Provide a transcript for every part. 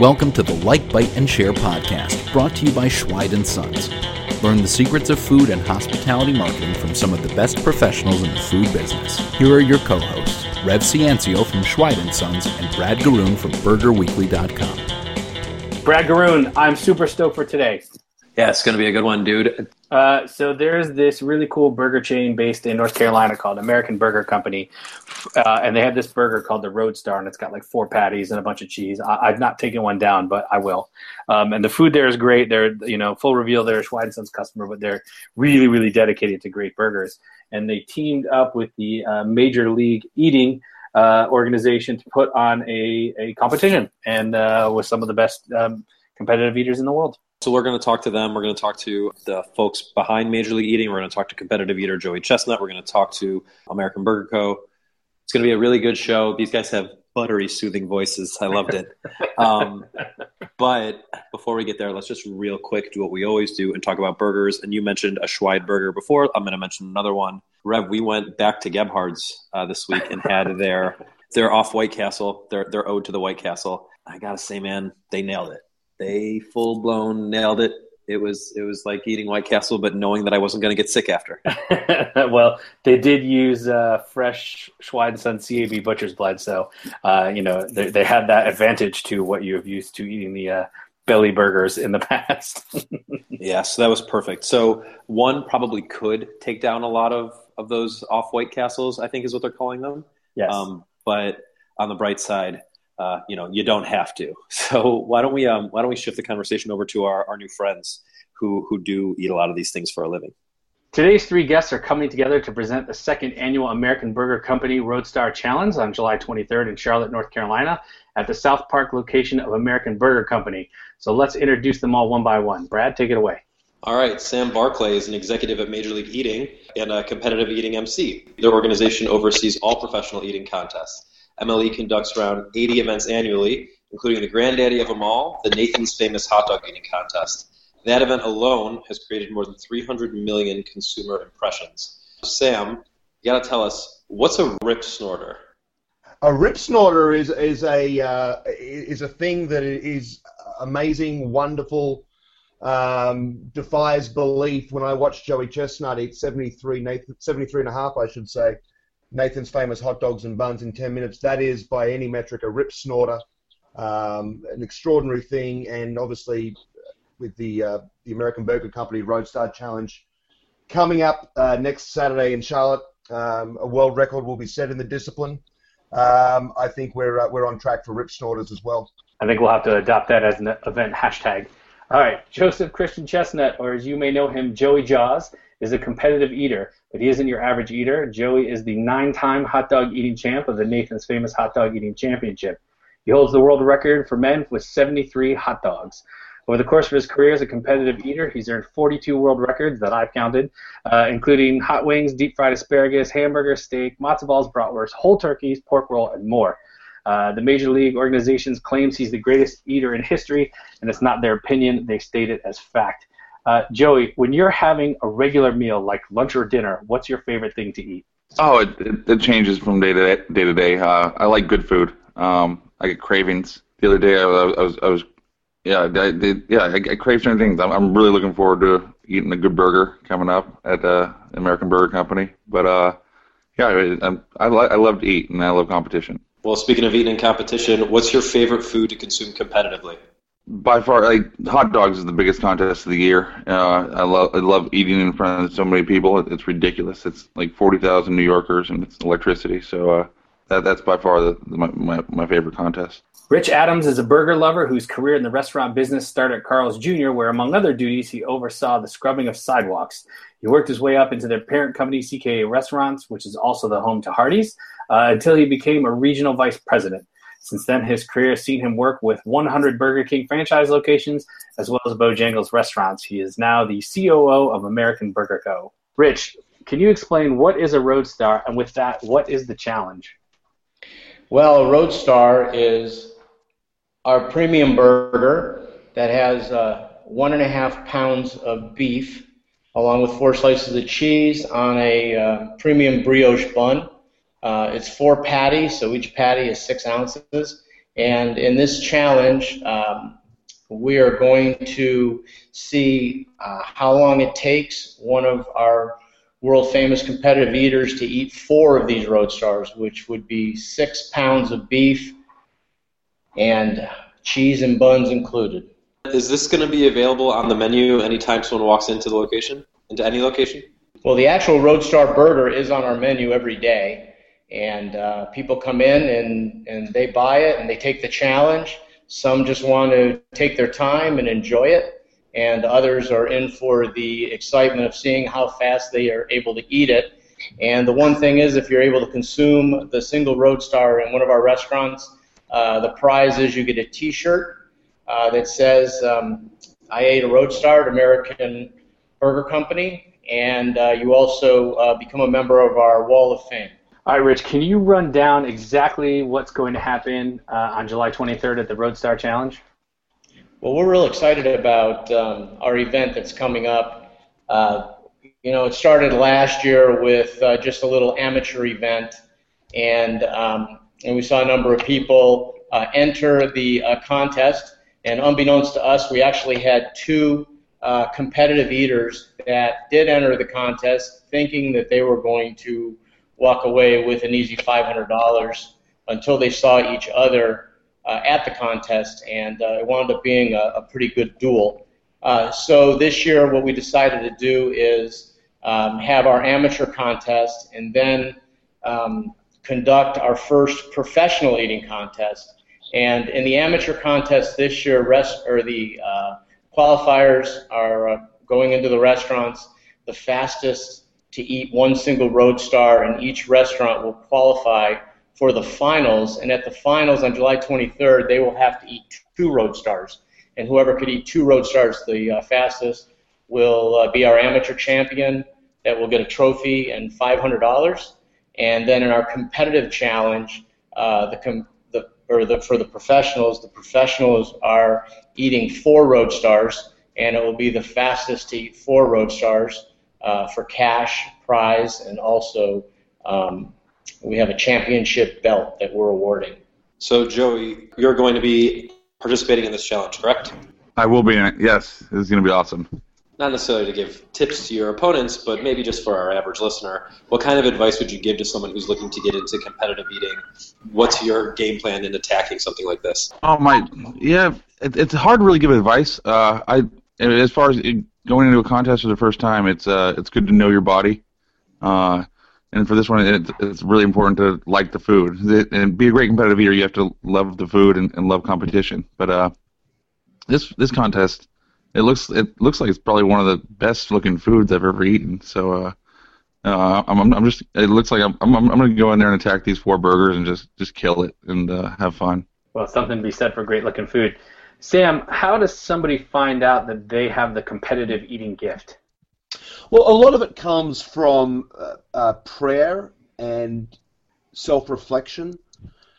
Welcome to the Like, Bite, and Share podcast, brought to you by Schweid & Sons. Learn the secrets of food and hospitality marketing from some of the best professionals in the food business. Here are your co-hosts, Rev Ciancio from Schweid & Sons and Brad Gruno from BurgerWeekly.com. Brad Gruno, I'm super stoked for today. Yeah, it's going to be a good one, dude. Uh, so there's this really cool burger chain based in North Carolina called American Burger Company, uh, and they have this burger called the Roadstar, and it's got like four patties and a bunch of cheese. I, have not taken one down, but I will. Um, and the food there is great. They're you know full reveal. They're a Schweid & Sons customer, but they're really really dedicated to great burgers. And they teamed up with the uh, Major League Eating. Uh, organization to put on a, a competition and uh, with some of the best um, competitive eaters in the world. So we're going to talk to them. We're going to talk to the folks behind Major League Eating. We're going to talk to competitive eater Joey Chestnut. We're going to talk to American Burger Co. It's going to be a really good show. These guys have buttery, soothing voices. I loved it. Um, but before we get there, let's just real quick do what we always do and talk about burgers. And you mentioned a Schweid burger before. I'm going to mention another one. Rev, we went back to Gebhard's uh, this week and had their their off White Castle, their their ode to the White Castle. I gotta say, man, they nailed it they full blown nailed it. It was it was like eating White Castle, but knowing that I wasn't going to get sick after. well, they did use uh, fresh Schweid & Sons CAB butcher's blend, so uh, you know they, they, had that advantage to what you have used to eating the uh, belly burgers in the past. yeah, so that was perfect. So one probably could take down a lot of of those off White Castles. I think is what they're calling them. Yes, um, but on the bright side, uh, you know, you don't have to. So why don't we um, why don't we shift the conversation over to our, our new friends who who do eat a lot of these things for a living. Today's three guests are coming together to present the second annual American Burger Company Roadstar Challenge on July 23rd in Charlotte, North Carolina, at the South Park location of American Burger Company. So let's introduce them all one by one. Brad, take it away. All right, Sam Barclay is an executive at Major League Eating and a competitive eating MC. Their organization oversees all professional eating contests. MLE conducts around 80 events annually, including the granddaddy of them all, the Nathan's Famous Hot Dog Eating Contest. That event alone has created more than 300 million consumer impressions. Sam, you got to tell us what's a rip snorter? A rip snorter is is a uh, is a thing that is amazing, wonderful, um, defies belief. When I watch Joey Chestnut eat 73, Nathan, 73 and a half, I should say, Nathan's famous hot dogs and buns in 10 minutes. That is, by any metric, a rip snorter, um, an extraordinary thing, and obviously with the uh, the American Burger Company Roadstar Challenge coming up uh, next Saturday in Charlotte, um, a world record will be set in the discipline. Um, I think we're uh, we're on track for rip snorters as well. I think we'll have to adopt that as an event hashtag. All right, Joseph Christian Chestnut, or as you may know him, Joey Jaws, is a competitive eater, but he isn't your average eater. Joey is the nine-time hot dog eating champ of the Nathan's Famous Hot Dog Eating Championship. He holds the world record for men with 73 hot dogs. Over the course of his career as a competitive eater, he's earned 42 world records that I've counted, uh, including hot wings, deep fried asparagus, hamburger, steak, matzo balls, bratwurst, whole turkeys, pork roll, and more. Uh, the major league organizations claims he's the greatest eater in history, and it's not their opinion; they state it as fact. Uh, Joey, when you're having a regular meal like lunch or dinner, what's your favorite thing to eat? Oh, it, it, it changes from day to day. day, to day. Uh, I like good food. Um, I get cravings. The other day, I, I was, I was, yeah, I did, yeah, I, I crave certain things. I'm, I'm really looking forward to eating a good burger coming up at uh, American Burger Company. But uh, yeah, I, I, I love to eat and I love competition. Well, speaking of eating in competition, what's your favorite food to consume competitively? By far, like hot dogs is the biggest contest of the year. Uh, I love I love eating in front of so many people. It's ridiculous. It's like forty thousand New Yorkers and it's electricity. So uh, that that's by far the, my, my my favorite contest. Rich Adams is a burger lover whose career in the restaurant business started at Carl's Jr., where among other duties he oversaw the scrubbing of sidewalks. He worked his way up into their parent company, CKE Restaurants, which is also the home to Hardee's, uh, until he became a regional vice president. Since then, his career has seen him work with 100 Burger King franchise locations as well as Bojangles restaurants. He is now the COO of American Burger Co. Rich, can you explain what is a Roadstar, and with that, what is the challenge? Well, a Roadstar is our premium burger that has uh, one and a half pounds of beef, along with four slices of cheese on a uh, premium brioche bun. Uh, it's four patties, so each patty is six ounces. And in this challenge, um, we are going to see uh, how long it takes one of our world famous competitive eaters to eat four of these road stars, which would be six pounds of beef and cheese and buns included. Is this going to be available on the menu anytime someone walks into the location, into any location? Well, the actual Roadstar burger is on our menu every day, and uh, people come in and, and they buy it and they take the challenge. Some just want to take their time and enjoy it, and others are in for the excitement of seeing how fast they are able to eat it. And the one thing is, if you're able to consume the single Roadstar in one of our restaurants, uh, the prize is you get a T-shirt uh, that says um, "I ate a Roadstar at American Burger Company," and uh, you also uh, become a member of our Wall of Fame. All right, Rich, can you run down exactly what's going to happen uh, on July 23rd at the Roadstar Challenge? Well, we're real excited about um, our event that's coming up. Uh, you know, it started last year with uh, just a little amateur event, and um, and we saw a number of people uh, enter the uh, contest. And unbeknownst to us, we actually had two uh, competitive eaters that did enter the contest, thinking that they were going to walk away with an easy $500 until they saw each other uh, at the contest, and uh, it wound up being a, a pretty good duel. Uh, so this year, what we decided to do is um, have our amateur contest, and then um, conduct our first professional eating contest. And in the amateur contest this year, rest or the uh, qualifiers are uh, going into the restaurants. The fastest to eat one single road star in each restaurant will qualify for the finals. And at the finals on July 23rd, they will have to eat two road stars. And whoever could eat two road stars the uh, fastest will uh, be our amateur champion. That will get a trophy and $500. And then in our competitive challenge, uh, the, com- the or the for the professionals, the professionals are eating four road stars, and it will be the fastest to eat four road stars uh, for cash prize, and also um, we have a championship belt that we're awarding. So, Joey, you're going to be participating in this challenge, correct? I will be in it. Yes, it's going to be awesome not necessarily to give tips to your opponents, but maybe just for our average listener, what kind of advice would you give to someone who's looking to get into competitive eating? What's your game plan in attacking something like this? Oh my, yeah, it, it's hard to really give advice. Uh, I as far as going into a contest for the first time, it's uh, it's good to know your body. Uh, and for this one, it, it's really important to like the food and be a great competitive eater. You have to love the food and, and love competition. But uh, this this contest it looks it looks like it's probably one of the best looking foods I've ever eaten. So uh, uh, I'm, I'm just it looks like I'm I'm, I'm to go in there and attack these four burgers and just just kill it and uh, have fun. Well, something to be said for great looking food. Sam, how does somebody find out that they have the competitive eating gift? Well, a lot of it comes from uh, uh, prayer and self-reflection.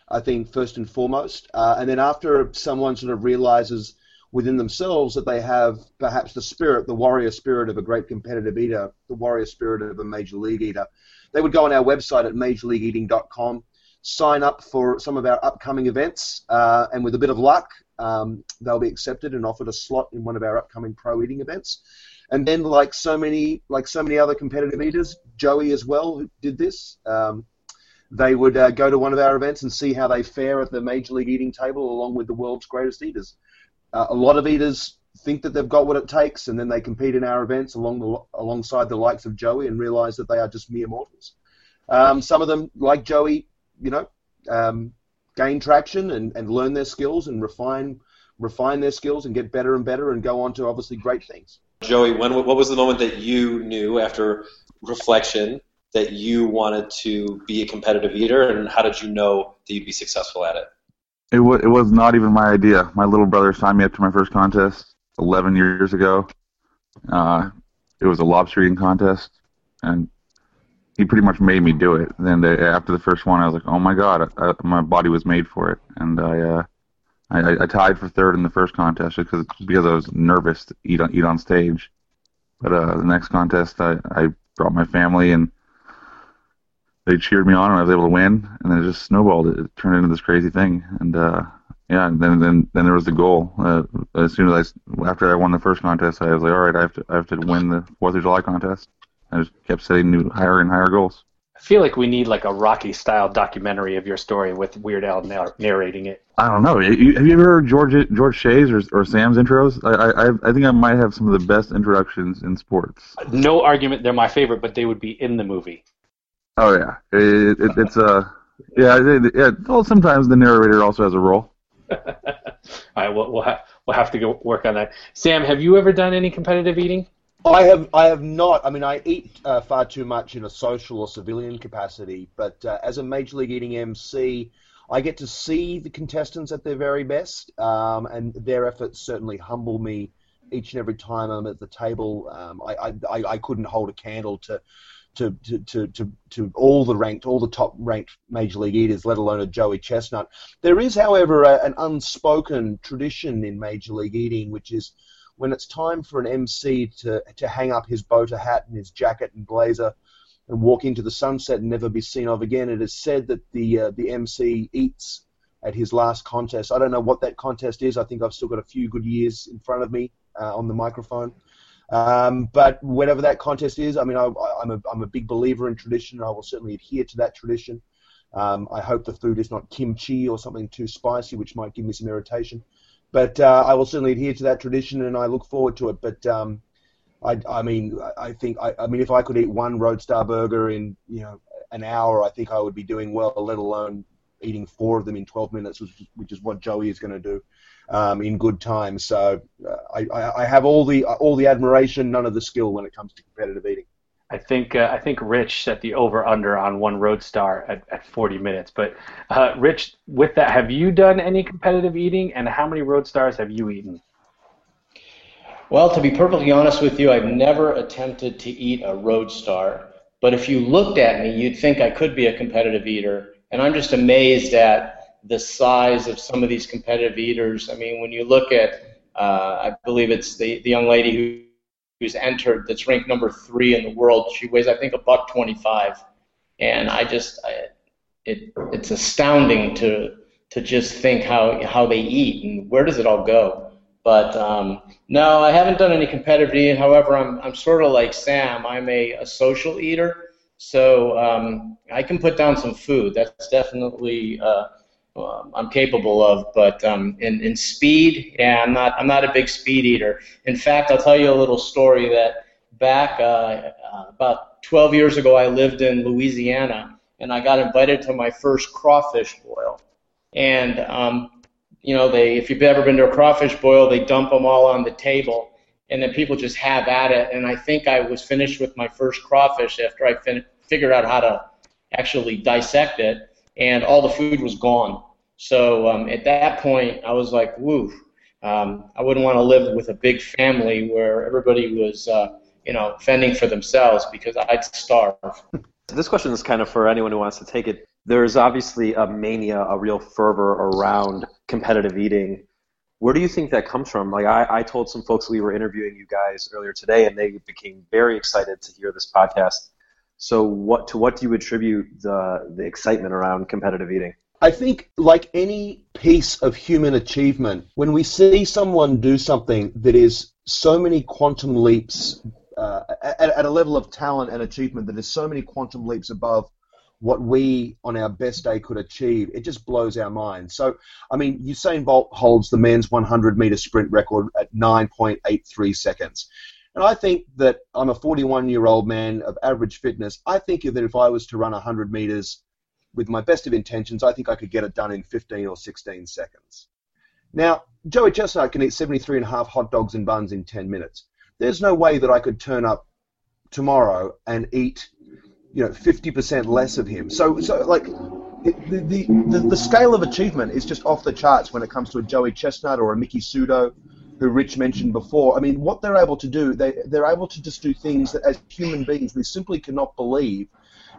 I think first and foremost, uh, and then after someone sort of realizes within themselves that they have perhaps the spirit, the warrior spirit of a great competitive eater, the warrior spirit of a major league eater. They would go on our website at majorleagueeating.com, sign up for some of our upcoming events, uh, and with a bit of luck, um, they'll be accepted and offered a slot in one of our upcoming pro eating events. And then, like so many, like so many other competitive eaters, Joey as well who did this. Um, they would uh, go to one of our events and see how they fare at the major league eating table along with the world's greatest eaters. Uh, a lot of eaters think that they've got what it takes, and then they compete in our events along the, alongside the likes of Joey and realize that they are just mere mortals. Um, some of them, like Joey, you know, um, gain traction and, and learn their skills and refine refine their skills and get better and better and go on to obviously great things. Joey, when what was the moment that you knew after reflection that you wanted to be a competitive eater, and how did you know that you'd be successful at it? It was it was not even my idea. My little brother signed me up to my first contest 11 years ago. Uh, it was a lobster eating contest, and he pretty much made me do it. then they, after the first one, I was like, "Oh my god, I, my body was made for it." And I, uh, I, I tied for third in the first contest because because I was nervous to eat on eat on stage. But uh, the next contest, I, I brought my family and they cheered me on, and I was able to win, and then it just snowballed. It, it turned into this crazy thing, and uh, yeah, and then then then there was the goal. Uh, as soon as I after I won the first contest, I was like, all right, I have to I have to win the Fourth of July contest. I just kept setting new higher and higher goals. I feel like we need like a Rocky style documentary of your story with Weird Al narrating it. I don't know. have you ever heard George George Shea's or, or Sam's intros? I, I I think I might have some of the best introductions in sports. No argument, they're my favorite, but they would be in the movie. Oh yeah, it, it, it's a uh, yeah yeah. Well, sometimes the narrator also has a role. All right, we'll we'll, ha- we'll have to go work on that. Sam, have you ever done any competitive eating? I have I have not. I mean, I eat uh, far too much in a social or civilian capacity, but uh, as a major league eating MC, I get to see the contestants at their very best, um, and their efforts certainly humble me each and every time I'm at the table. Um, I, I I couldn't hold a candle to to, to, to, to, all the ranked, all the top ranked major league eaters, let alone a Joey Chestnut. There is, however, a, an unspoken tradition in major league eating, which is when it's time for an MC to, to hang up his boater hat and his jacket and blazer and walk into the sunset and never be seen of again. It is said that the uh, the MC eats at his last contest. I don't know what that contest is. I think I've still got a few good years in front of me uh, on the microphone. Um, but whatever that contest is, I mean, I, am a, I'm a big believer in tradition, and I will certainly adhere to that tradition. Um, I hope the food is not kimchi or something too spicy, which might give me some irritation. But uh, I will certainly adhere to that tradition, and I look forward to it. But um, I, I mean, I think, I, I mean, if I could eat one Roadstar burger in, you know, an hour, I think I would be doing well. Let alone eating four of them in 12 minutes, which, which is what Joey is going to do um, in good time. So uh, I, I, have all the all the admiration, none of the skill when it comes to competitive eating. I think uh, I think Rich set the over under on one Roadstar at, at 40 minutes. But uh, Rich, with that, have you done any competitive eating, and how many Roadstars have you eaten? Well, to be perfectly honest with you, I've never attempted to eat a Roadstar. But if you looked at me, you'd think I could be a competitive eater. And I'm just amazed at the size of some of these competitive eaters. I mean, when you look at, uh, I believe it's the, the young lady who, who's entered that's ranked number three in the world. She weighs, I think, a buck 25, and I just, I, it, it's astounding to to just think how how they eat and where does it all go. But um, no, I haven't done any competitive eating. However, I'm I'm sort of like Sam. I'm a, a social eater, so um, I can put down some food. That's definitely uh, um, I'm capable of. But um, in, in speed, yeah, I'm not I'm not a big speed eater. In fact, I'll tell you a little story that back uh, uh, about 12 years ago, I lived in Louisiana, and I got invited to my first crawfish boil. And um, you know, they if you've ever been to a crawfish boil, they dump them all on the table. And then people just have at it. And I think I was finished with my first crawfish after I fin- figured out how to actually dissect it and all the food was gone. So um, at that point, I was like, woo, um, I wouldn't want to live with a big family where everybody was, uh, you know, fending for themselves because I'd starve. This question is kind of for anyone who wants to take it. There's obviously a mania, a real fervor around competitive eating. Where do you think that comes from? Like I, I told some folks we were interviewing you guys earlier today, and they became very excited to hear this podcast. So, what to what do you attribute the the excitement around competitive eating? I think, like any piece of human achievement, when we see someone do something that is so many quantum leaps uh, at, at, a level of talent and achievement that is so many quantum leaps above what we on our best day could achieve, it just blows our mind. So, I mean, Usain Bolt holds the men's 100 meter sprint record at 9.83 seconds. And I think that I'm a 41 year old man of average fitness. I think that if I was to run 100 meters with my best of intentions, I think I could get it done in 15 or 16 seconds. Now, Joey Chestnut can eat 73 and a half hot dogs and buns in 10 minutes. There's no way that I could turn up tomorrow and eat, you know, 50% less of him. So, so like, it, the, the, the, the scale of achievement is just off the charts when it comes to a Joey Chestnut or a Miki Sudo who Rich mentioned before. I mean, what they're able to do, they, they're able to just do things that as human beings we simply cannot believe.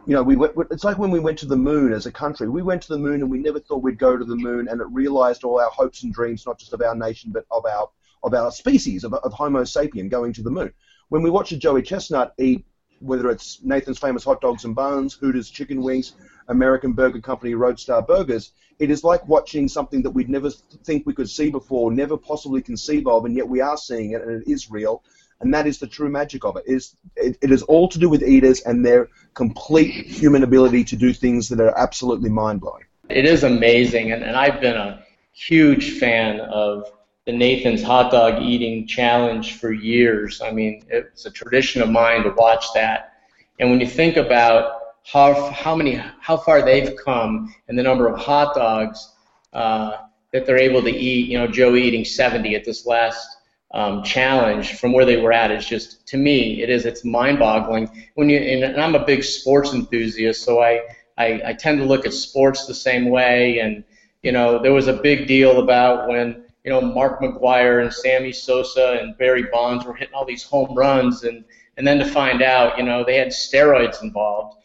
You know, we went, it's like when we went to the moon as a country. We went to the moon and we never thought we'd go to the moon, and it realized all our hopes and dreams, not just of our nation, but of our of our species, of, of Homo sapien going to the moon. When we watch a Joey Chestnut eat whether it's Nathan's Famous Hot Dogs and Bones, Hooters Chicken Wings, American Burger Company Roadstar Burgers, it is like watching something that we'd never think we could see before, never possibly conceive of, and yet we are seeing it, and it is real. And that is the true magic of it. It is, it, it is all to do with eaters and their complete human ability to do things that are absolutely mind blowing. It is amazing, and, and I've been a huge fan of the Nathan's Hot Dog Eating Challenge for years. I mean, it's a tradition of mine to watch that. And when you think about how how many how far they've come and the number of hot dogs uh, that they're able to eat, you know, Joe eating 70 at this last um, challenge from where they were at is just to me it is it's mind-boggling. When you and, I'm a big sports enthusiast, so I, I I tend to look at sports the same way. And you know there was a big deal about when you know Mark McGwire and Sammy Sosa and Barry Bonds were hitting all these home runs. And and then to find out you know they had steroids involved.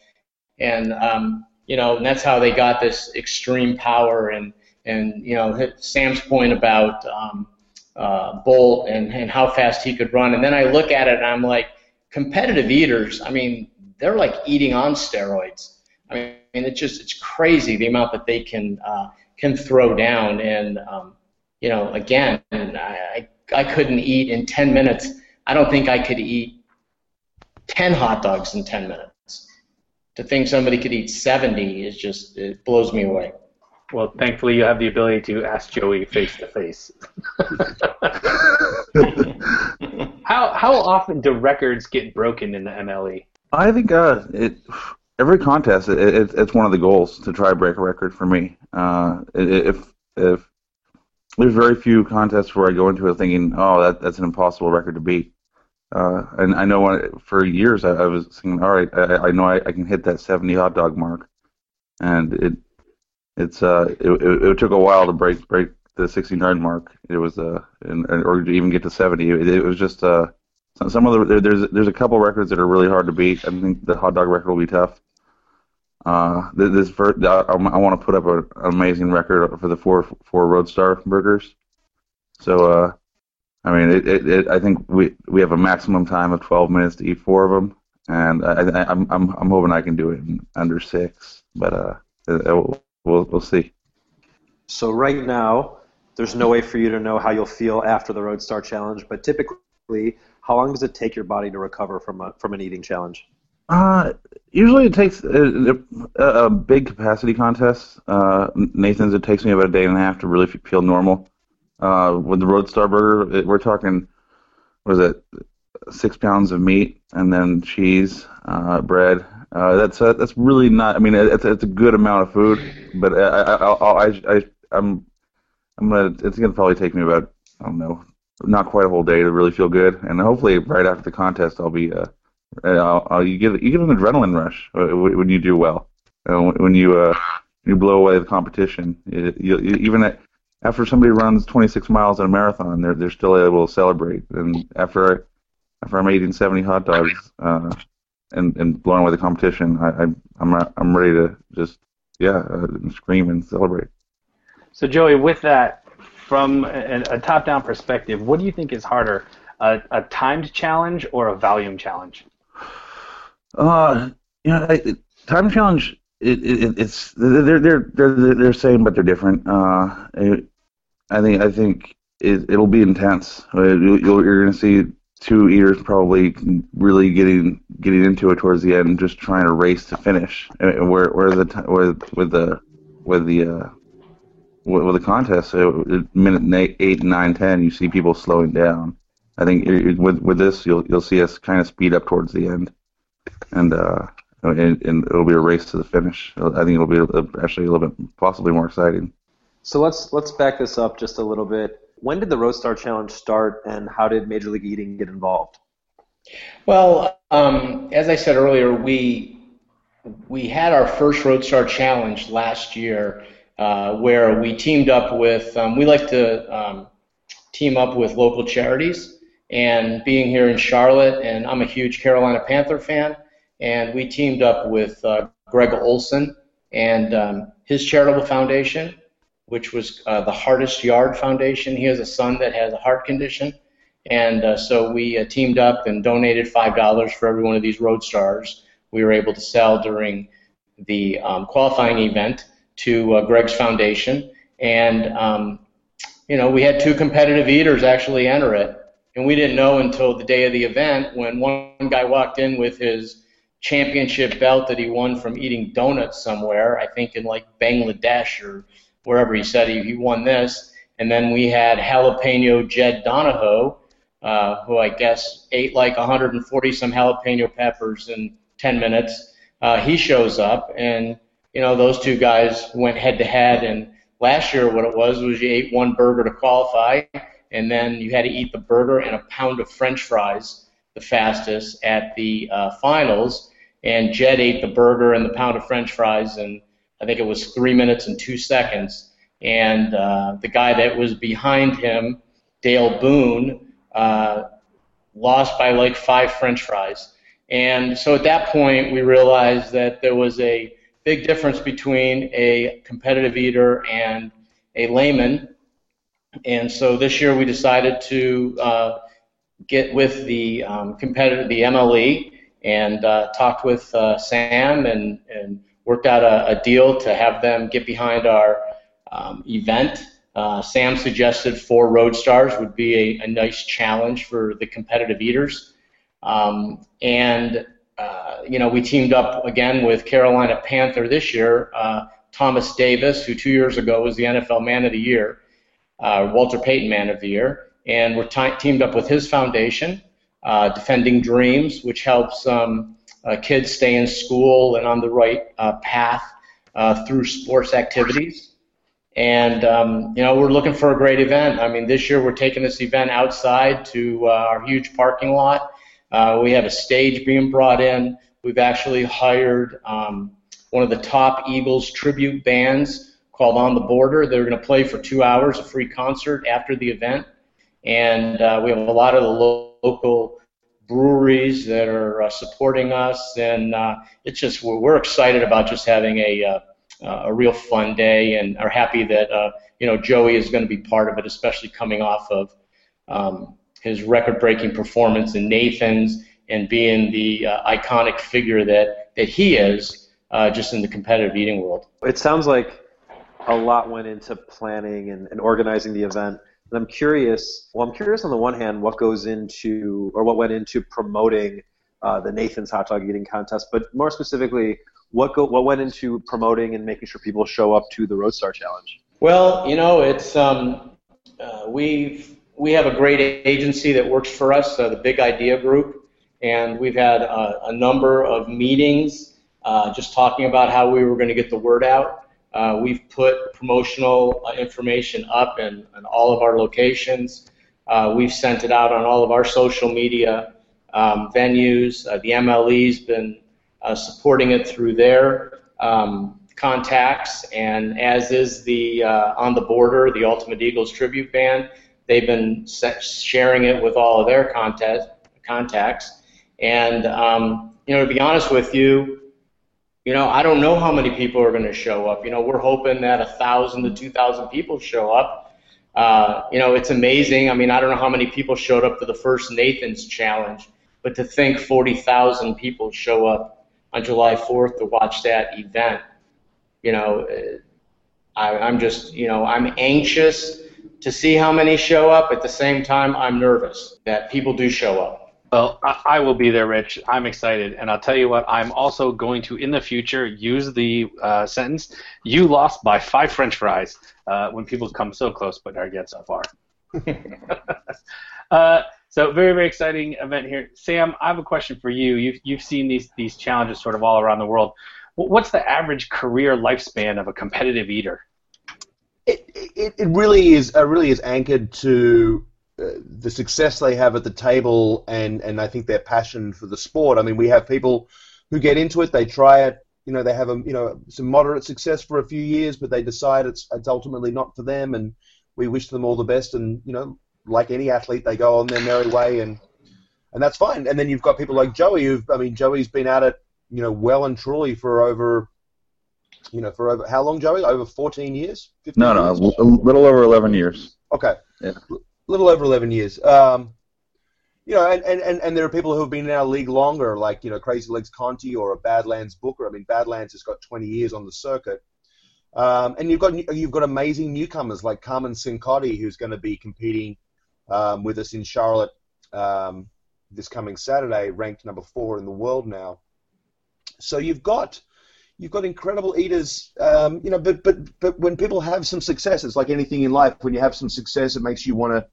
And um, you know and that's how they got this extreme power. And and you know Sam's point about um, uh, Bolt and, and how fast he could run. And then I look at it and I'm like, competitive eaters, I mean, they're like eating on steroids. I mean, it's just it's crazy the amount that they can uh, can throw down. And um, you know, again, I I couldn't eat in 10 minutes. I don't think I could eat 10 hot dogs in 10 minutes. To think somebody could eat 70 is just it blows me away. Well, thankfully, you have the ability to ask Joey face to face. How how often do records get broken in the MLE? I think uh, it every contest it, it, it's one of the goals to try to break a record for me. Uh, if if there's very few contests where I go into it thinking, oh, that that's an impossible record to beat. Uh, and I know when, for years I, I was thinking, all right, I, I know I, I can hit that 70 hot dog mark, and it it's uh it, it, it, took a while to break break the 69 mark. It was uh and, or to even get to 70. It, it was just uh some of the there's there's a couple records that are really hard to beat. I think the hot dog record will be tough. Uh, this first, I, I want to put up an amazing record for the four four Roadstar burgers. So, uh, I mean, it, it, it, I think we we have a maximum time of 12 minutes to eat four of them, and I, I, I'm I'm I'm hoping I can do it in under six. But uh, it, we'll we'll see. So right now, there's no way for you to know how you'll feel after the Roadstar Challenge, but typically, how long does it take your body to recover from a from an eating challenge? Uh, usually it takes a, a, a big capacity contest. Uh, Nathan's, it takes me about a day and a half to really feel normal. Uh, with the Roadstar Burger, it, we're talking, was it six pounds of meat and then cheese, uh, bread, uh, that's uh, that's really not. I mean, it's it's a good amount of food, but I I I, I I'm I'm gonna. It's gonna probably take me about I don't know, not quite a whole day to really feel good, and hopefully right after the contest I'll be uh, I'll, I'll you get you get an adrenaline rush uh, when you do well, uh, when you uh you blow away the competition. You, you, even at, after somebody runs 26 miles in a marathon, they're they're still able to celebrate, and after after I'm eating 70 hot dogs. Uh, and, and blowing away the competition, I, I I'm I'm ready to just yeah uh, scream and celebrate. So Joey, with that, from a, a top-down perspective, what do you think is harder, a, a timed challenge or a volume challenge? Uh, you know, I, time challenge. It, it, it's they're they're they're they're same, but they're different. Uh, it, I think I think it, it'll be intense. You'll, you're going to see two eaters probably really getting getting into it towards the end, just trying to race to finish. Where where the where with the with the uh, with, with the contest, uh, minute eight, nine, ten, you see people slowing down. I think with with this, you'll you'll see us kind of speed up towards the end, and uh, and, and it'll be a race to the finish. I think it'll be actually a little bit possibly more exciting. So let's let's back this up just a little bit when did the Roadstar Challenge start, and how did Major League Eating get involved? Well, um, as I said earlier, we we had our first Roadstar Challenge last year, uh, where we teamed up with. Um, we like to um, team up with local charities, and being here in Charlotte, and I'm a huge Carolina Panther fan, and we teamed up with uh, Greg Olsen and um, his charitable foundation which was uh, the HEARTest Yard Foundation. He has a son that has a heart condition, And uh, so we uh, teamed up and donated five dollars for every one of these Road Stars we were able to sell during the um, qualifying event to uh, Greg's Foundation. And um, you know, we had two competitive eaters actually enter it, and we didn't know until the day of the event when one guy walked in with his championship belt that he won from eating donuts somewhere, I think in like Bangladesh or wherever he said he, he won this. And then we had jalapeno Jed Donahoe, uh, who I guess ate like 140 some jalapeno peppers in 10 minutes. Uh, he shows up, and you know those two guys went head to head. And last year, what it was was you ate one burger to qualify, and then you had to eat the burger and a pound of French fries, the fastest at the uh, finals. And Jed ate the burger and the pound of French fries, and I think it was three minutes and two seconds. And uh, the guy that was behind him, Dale Boone, uh, lost by like five French fries. And so at that point, we realized that there was a big difference between a competitive eater and a layman. And so this year we decided to uh, get with the um, competitor, the MLE, and uh, talked with uh, Sam and, and worked out a, a, deal to have them get behind our um, event. Uh, Sam suggested four road stars would be a, a, nice challenge for the competitive eaters. Um, and, uh, you know, we teamed up again with Carolina Panther this year, uh, Thomas Davis, who two years ago was the NFL Man of the Year, uh, Walter Payton Man of the Year. And we're t- teamed up with his foundation, uh, Defending Dreams, which helps um, kids stay in school and on the right uh, path uh, through sports activities. And um, you know we're looking for a great event. I mean, this year we're taking this event outside to uh, our huge parking lot. Uh, we have a stage being brought in. We've actually hired um, one of the top Eagles tribute bands called On the Border. They're going to play for two hours, a free concert after the event. And uh, we have a lot of the local breweries that are uh, supporting us, and uh, it's just we're, we're, excited about just having a uh, a real fun day, and are happy that you know Joey is going to be part of it, especially coming off of um, his record-breaking performance in Nathan's and being the iconic figure that that he is just in the competitive eating world. It sounds like a lot went into planning and, and organizing the event. And I'm curious. Well, I'm curious on the one hand, what goes into or what went into promoting uh, the Nathan's hot dog eating contest, but more specifically, what go what went into promoting and making sure people show up to the Roadstar Challenge? Well, you know, it's um, uh, we've we have a great agency that works for us, uh, the Big Idea Group, and we've had a, number of meetings uh, just talking about how we were going to get the word out. Uh, we've put promotional uh, information up in, in, all of our locations. Uh, we've sent it out on all of our social media um, venues. Uh, the MLE's been uh, supporting it through their um, contacts, and as is the uh, On the Border, the Ultimate Eagles tribute band. They've been sharing it with all of their contact, contacts. And, um, you know, to be honest with you, you know, I don't know how many people are going to show up. You know, we're hoping that a thousand to two thousand people show up. Uh, you know, it's amazing. I mean, I don't know how many people showed up to the first Nathan's challenge, but to think 40,000 people show up on July 4th to watch that event, you know, I, I'm just, you know, I'm anxious to see how many show up. At the same time, I'm nervous that people do show up. Well, I will be there, Rich. I'm excited, and I'll tell you what. I'm also going to, in the future, use the uh, sentence "You lost by five French fries" uh, when people come so close but are yet so far. uh, so, very, very exciting event here. Sam, I have a question for you. You've you've seen these these challenges sort of all around the world. What's the average career lifespan of a competitive eater? It, it, it really is uh, really is anchored to the success they have at the table and, and I think their passion for the sport. I mean, we have people who get into it, they try it, you know, they have a, you know some moderate success for a few years, but they decide it's it's ultimately not for them, and we wish them all the best. And you know, like any athlete, they go on their merry way, and and that's fine. And then you've got people like Joey, who I mean, Joey's been at it, you know, well and truly for over you know, for over how long, Joey? Over 14 years? No, no, years? a little over 11 years. Okay. Yeah little over 11 years. Um, you know, and, and, and there are people who have been in our league longer, like you know Crazy Legs Conti or a Badlands Booker. I mean, Badlands has got 20 years on the circuit, um, and you've got you've got amazing newcomers like Carmen Cincotti, who's going to be competing um, with us in Charlotte um, this coming Saturday, ranked number four in the world now. So you've got you've got incredible eaters, um, you know. But but but when people have some success, it's like anything in life. When you have some success, it makes you want to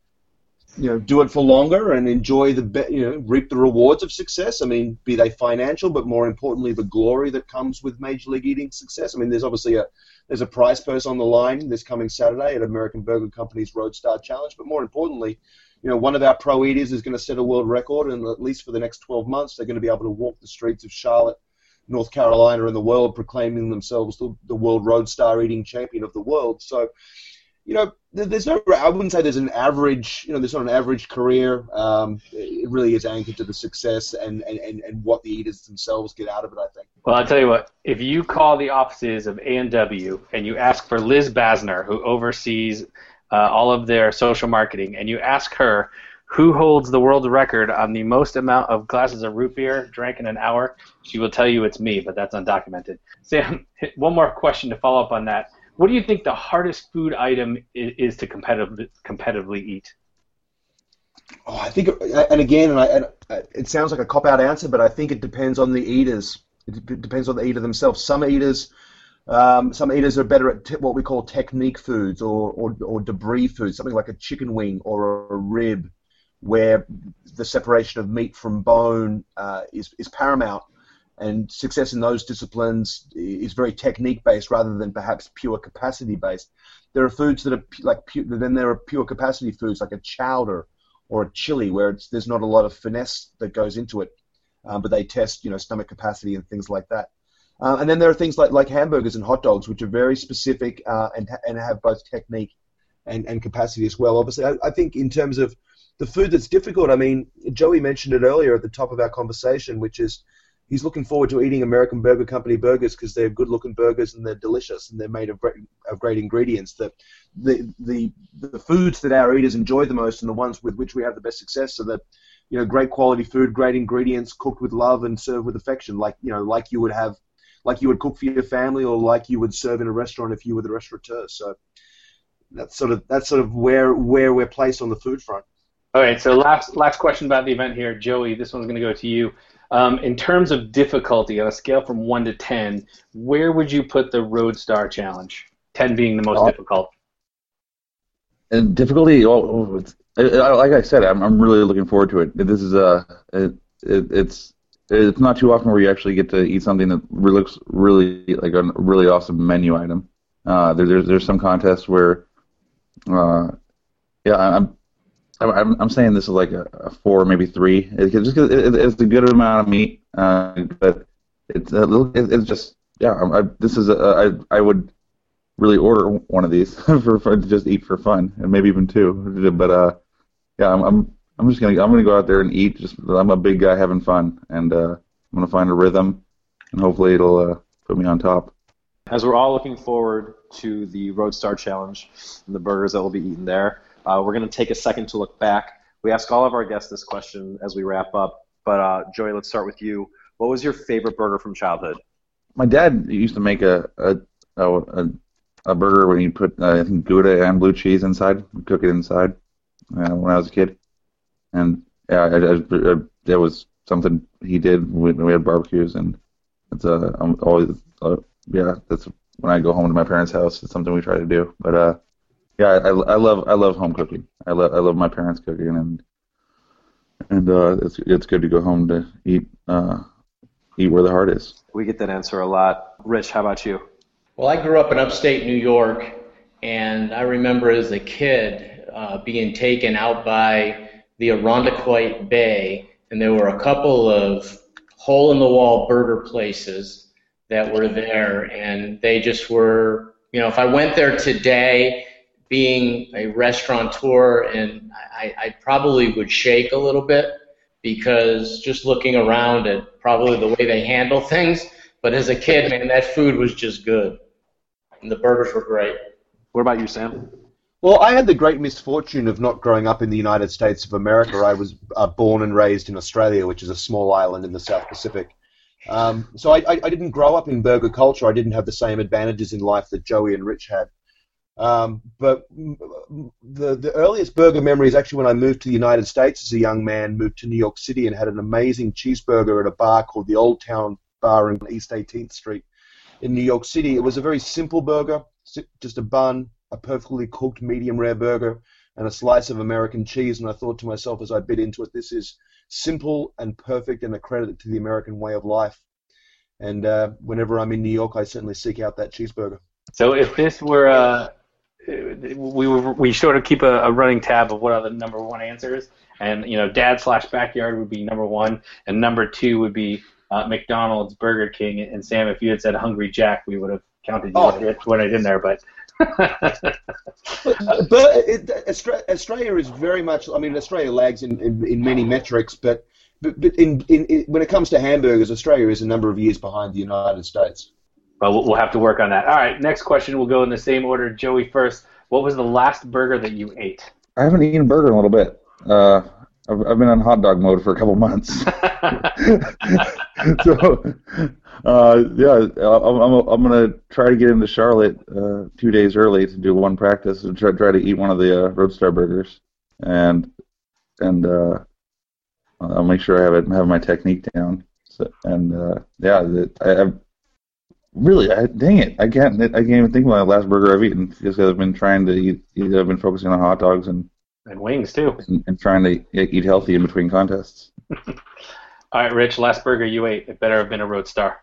you know do it for longer and enjoy the be- you know reap the rewards of success. I mean, be they financial, but more importantly, the glory that comes with major league eating success. I mean, there's obviously a there's a prize purse on the line this coming Saturday at American Burger Company's Roadstar Challenge, but more importantly, you know, one of our pro eaters is going to set a world record, and at least for the next 12 months, they're going to be able to walk the streets of Charlotte, North Carolina, and the world, proclaiming themselves the, the world Roadstar eating champion of the world. So, you know, there's no, I wouldn't say there's an average, you know, there's not an average career. Um, it really is anchored to the success and, and, and what the eaters themselves get out of it, I think. Well, I'll tell you what, if you call the offices of A&W and you ask for Liz Basner, who oversees uh, all of their social marketing, and you ask her who holds the world record on the most amount of glasses of root beer drank in an hour, she will tell you it's me, but that's undocumented. Sam, one more question to follow up on that what do you think the hardest food item is, to competitively eat? Oh, I think, and again, and, I, and it sounds like a cop out answer, but I think it depends on the eaters. It depends on the eater themselves. Some eaters, um, some eaters are better at what we call technique foods or, or, or debris foods, something like a chicken wing or a rib, where the separation of meat from bone uh, is, is paramount and success in those disciplines is very technique based rather than perhaps pure capacity based. There are foods that are like then there are pure capacity foods like a chowder or a chili where there's not a lot of finesse that goes into it, um, but they test you know stomach capacity and things like that. Uh, and then there are things like like hamburgers and hot dogs which are very specific uh, and and have both technique and, and capacity as well. Obviously, I, I think in terms of the food that's difficult, I mean, Joey mentioned it earlier at the top of our conversation, which is he's looking forward to eating American Burger Company burgers because they're good-looking burgers and they're delicious and they're made of great, of great ingredients. The, the the the foods that our eaters enjoy the most and the ones with which we have the best success are the you know great quality food, great ingredients, cooked with love and served with affection, like you know like you would have like you would cook for your family or like you would serve in a restaurant if you were the restaurateur. So that's sort of that's sort of where where we're placed on the food front. All right. So last last question about the event here, Joey. This one's going to go to you. Um, in terms of difficulty, on a scale from one to ten, where would you put the Roadstar Challenge? Ten being the most oh. difficult. And difficulty, oh, it's, like I said, I'm, I'm really looking forward to it. This is a, it, it, it's it's not too often where you actually get to eat something that looks really like a really awesome menu item. Uh, there, there's there's some contests where, uh, yeah, I'm I'm, I'm saying this is like a, a four, maybe three. Just cause it, it's a good amount of meat, uh, but it's a little. It, it's just yeah. I, this is a, I I would really order one of these for, for just eat for fun, and maybe even two. But uh, yeah, I'm I'm I'm just gonna I'm gonna go out there and eat. Just I'm a big guy having fun, and uh, I'm gonna find a rhythm, and hopefully it'll uh, put me on top. As we're all looking forward to the Roadstar Challenge and the burgers that will be eaten there. Uh, we're going to take a second to look back. We ask all of our guests this question as we wrap up. But uh, Joey, let's start with you. What was your favorite burger from childhood? My dad used to make a a, a, a burger when he put uh, I think Gouda and blue cheese inside, cook it inside uh, when I was a kid, and yeah, I, I, I, that was something he did when we had barbecues, and it's uh, I'm always uh, yeah, that's when I go home to my parents' house. It's something we try to do, but uh, yeah, I, I love I love home cooking. I love I love my parents cooking, and and uh, it's it's good to go home to eat uh, eat where the heart is. We get that answer a lot. Rich, how about you? Well, I grew up in upstate New York, and I remember as a kid uh, being taken out by the Irondequoit Bay, and there were a couple of hole in the wall burger places that were there, and they just were. You know, if I went there today being a restaurateur, and I, I probably would shake a little bit because just looking around at probably the way they handle things. But as a kid, man, that food was just good, and the burgers were great. What about you, Sam? Well, I had the great misfortune of not growing up in the United States of America. I was uh, born and raised in Australia, which is a small island in the South Pacific. Um, so I, I, I, didn't grow up in burger culture. I didn't have the same advantages in life that Joey and Rich had. Um, but the the earliest burger memory is actually when I moved to the United States as a young man, moved to New York City, and had an amazing cheeseburger at a bar called the Old Town Bar in East 18th Street in New York City. It was a very simple burger, just a bun, a perfectly cooked medium rare burger, and a slice of American cheese. And I thought to myself as I bit into it, this is simple and perfect and a credit to the American way of life. And uh, whenever I'm in New York, I certainly seek out that cheeseburger. So if this were uh, we we sort of keep a, a, running tab of what are the number one answers, and you know, dad slash backyard would be number one, and number two would be uh, McDonald's, Burger King, and Sam. If you had said Hungry Jack, we would have counted you oh. when I in there, but but, but it, Australia is very much. I mean, Australia lags in, in, in many metrics, but but, but in, in, in, when it comes to hamburgers, Australia is a number of years behind the United States. Well, we'll have to work on that. All right, next question. We'll go in the same order. Joey first. What was the last burger that you ate? I haven't eaten a burger in a little bit. Uh, I've, I've been on hot dog mode for a couple months. so uh, yeah, I'm, I'm, I'm gonna try to get into Charlotte uh, two days early to do one practice and try try to eat one of the uh, Roadstar burgers, and and uh, I'll make sure I have it have my technique down. So, and uh, yeah, the, I, I've really, I, dang it, I can't I can't even think of my last burger I've eaten because I've been trying to eat. I've been focusing on hot dogs and and wings too, and, and trying to eat healthy in between contests. All right, Rich, last burger you ate, it better have been a Roadstar.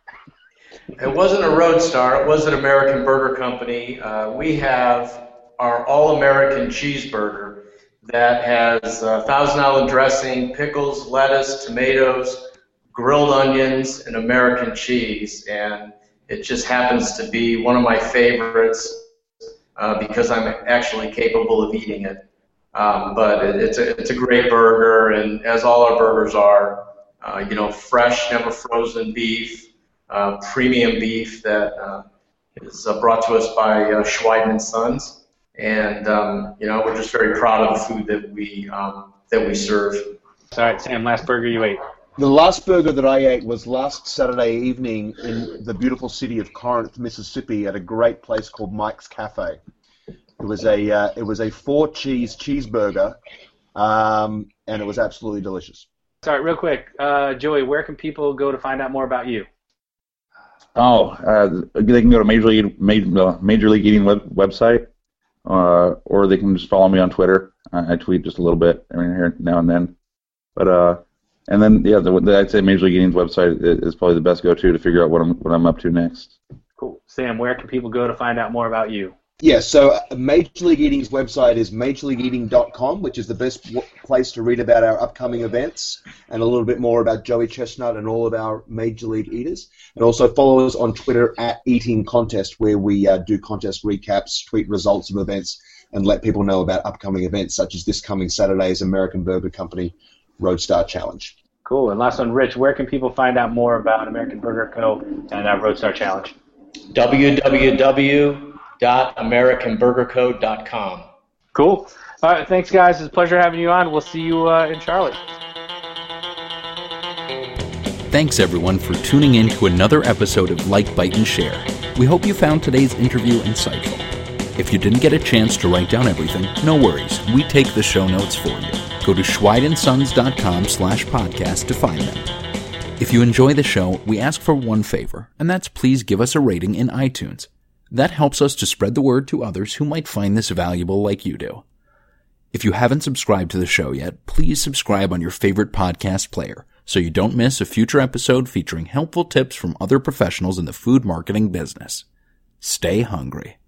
It wasn't a Roadstar. It was an American Burger Company. Uh, we have our All-American cheeseburger that has uh, Thousand Island dressing, pickles, lettuce, tomatoes, grilled onions, and American cheese. And it just happens to be one of my favorites uh, because I'm actually capable of eating it. Um, but it, it's, a, it's a great burger, and as all our burgers are, uh, you know, fresh, never frozen beef, uh, premium beef that uh, is uh, brought to us by uh, Schweiden and Sons, and um, you know, we're just very proud of the food that we um, that we serve. All right, Sam, last burger you ate. The last burger that I ate was last Saturday evening in the beautiful city of Corinth, Mississippi, at a great place called Mike's Cafe. It was a uh, it was a four cheese cheeseburger, um, and it was absolutely delicious. Sorry, real quick, uh, Joey, where can people go to find out more about you? Oh, uh, they can go to Major League Major, uh, Major League Eating web, website, uh, or they can just follow me on Twitter. I, I tweet just a little bit I mean, here now and then, but uh, and then yeah, the, the, I'd say Major League Eating's website is probably the best go-to to figure out what I'm what I'm up to next. Cool, Sam. Where can people go to find out more about you? Yeah, so uh, Major League Eating's website is majorleagueeating.com, which is the best w- place to read about our upcoming events and a little bit more about Joey Chestnut and all of our Major League Eaters. And also follow us on Twitter at Eating Contest, where we uh, do contest recaps, tweet results of events, and let people know about upcoming events such as this coming Saturday's American Burger Company Roadstar Challenge. Cool. And last one, Rich, where can people find out more about American Burger Co. and our Roadstar Challenge? www www.americanburgerco.com. Cool. All right, thanks, guys. It's a pleasure having you on. We'll see you uh, in Charlotte. Thanks, everyone, for tuning in to another episode of Like, Bite, and Share. We hope you found today's interview insightful. If you didn't get a chance to write down everything, no worries. We take the show notes for you. Go to schweidandsons.com slash podcast to find them. If you enjoy the show, we ask for one favor, and that's please give us a rating in iTunes. That helps us to spread the word to others who might find this valuable like you do. If you haven't subscribed to the show yet, please subscribe on your favorite podcast player so you don't miss a future episode featuring helpful tips from other professionals in the food marketing business. Stay hungry.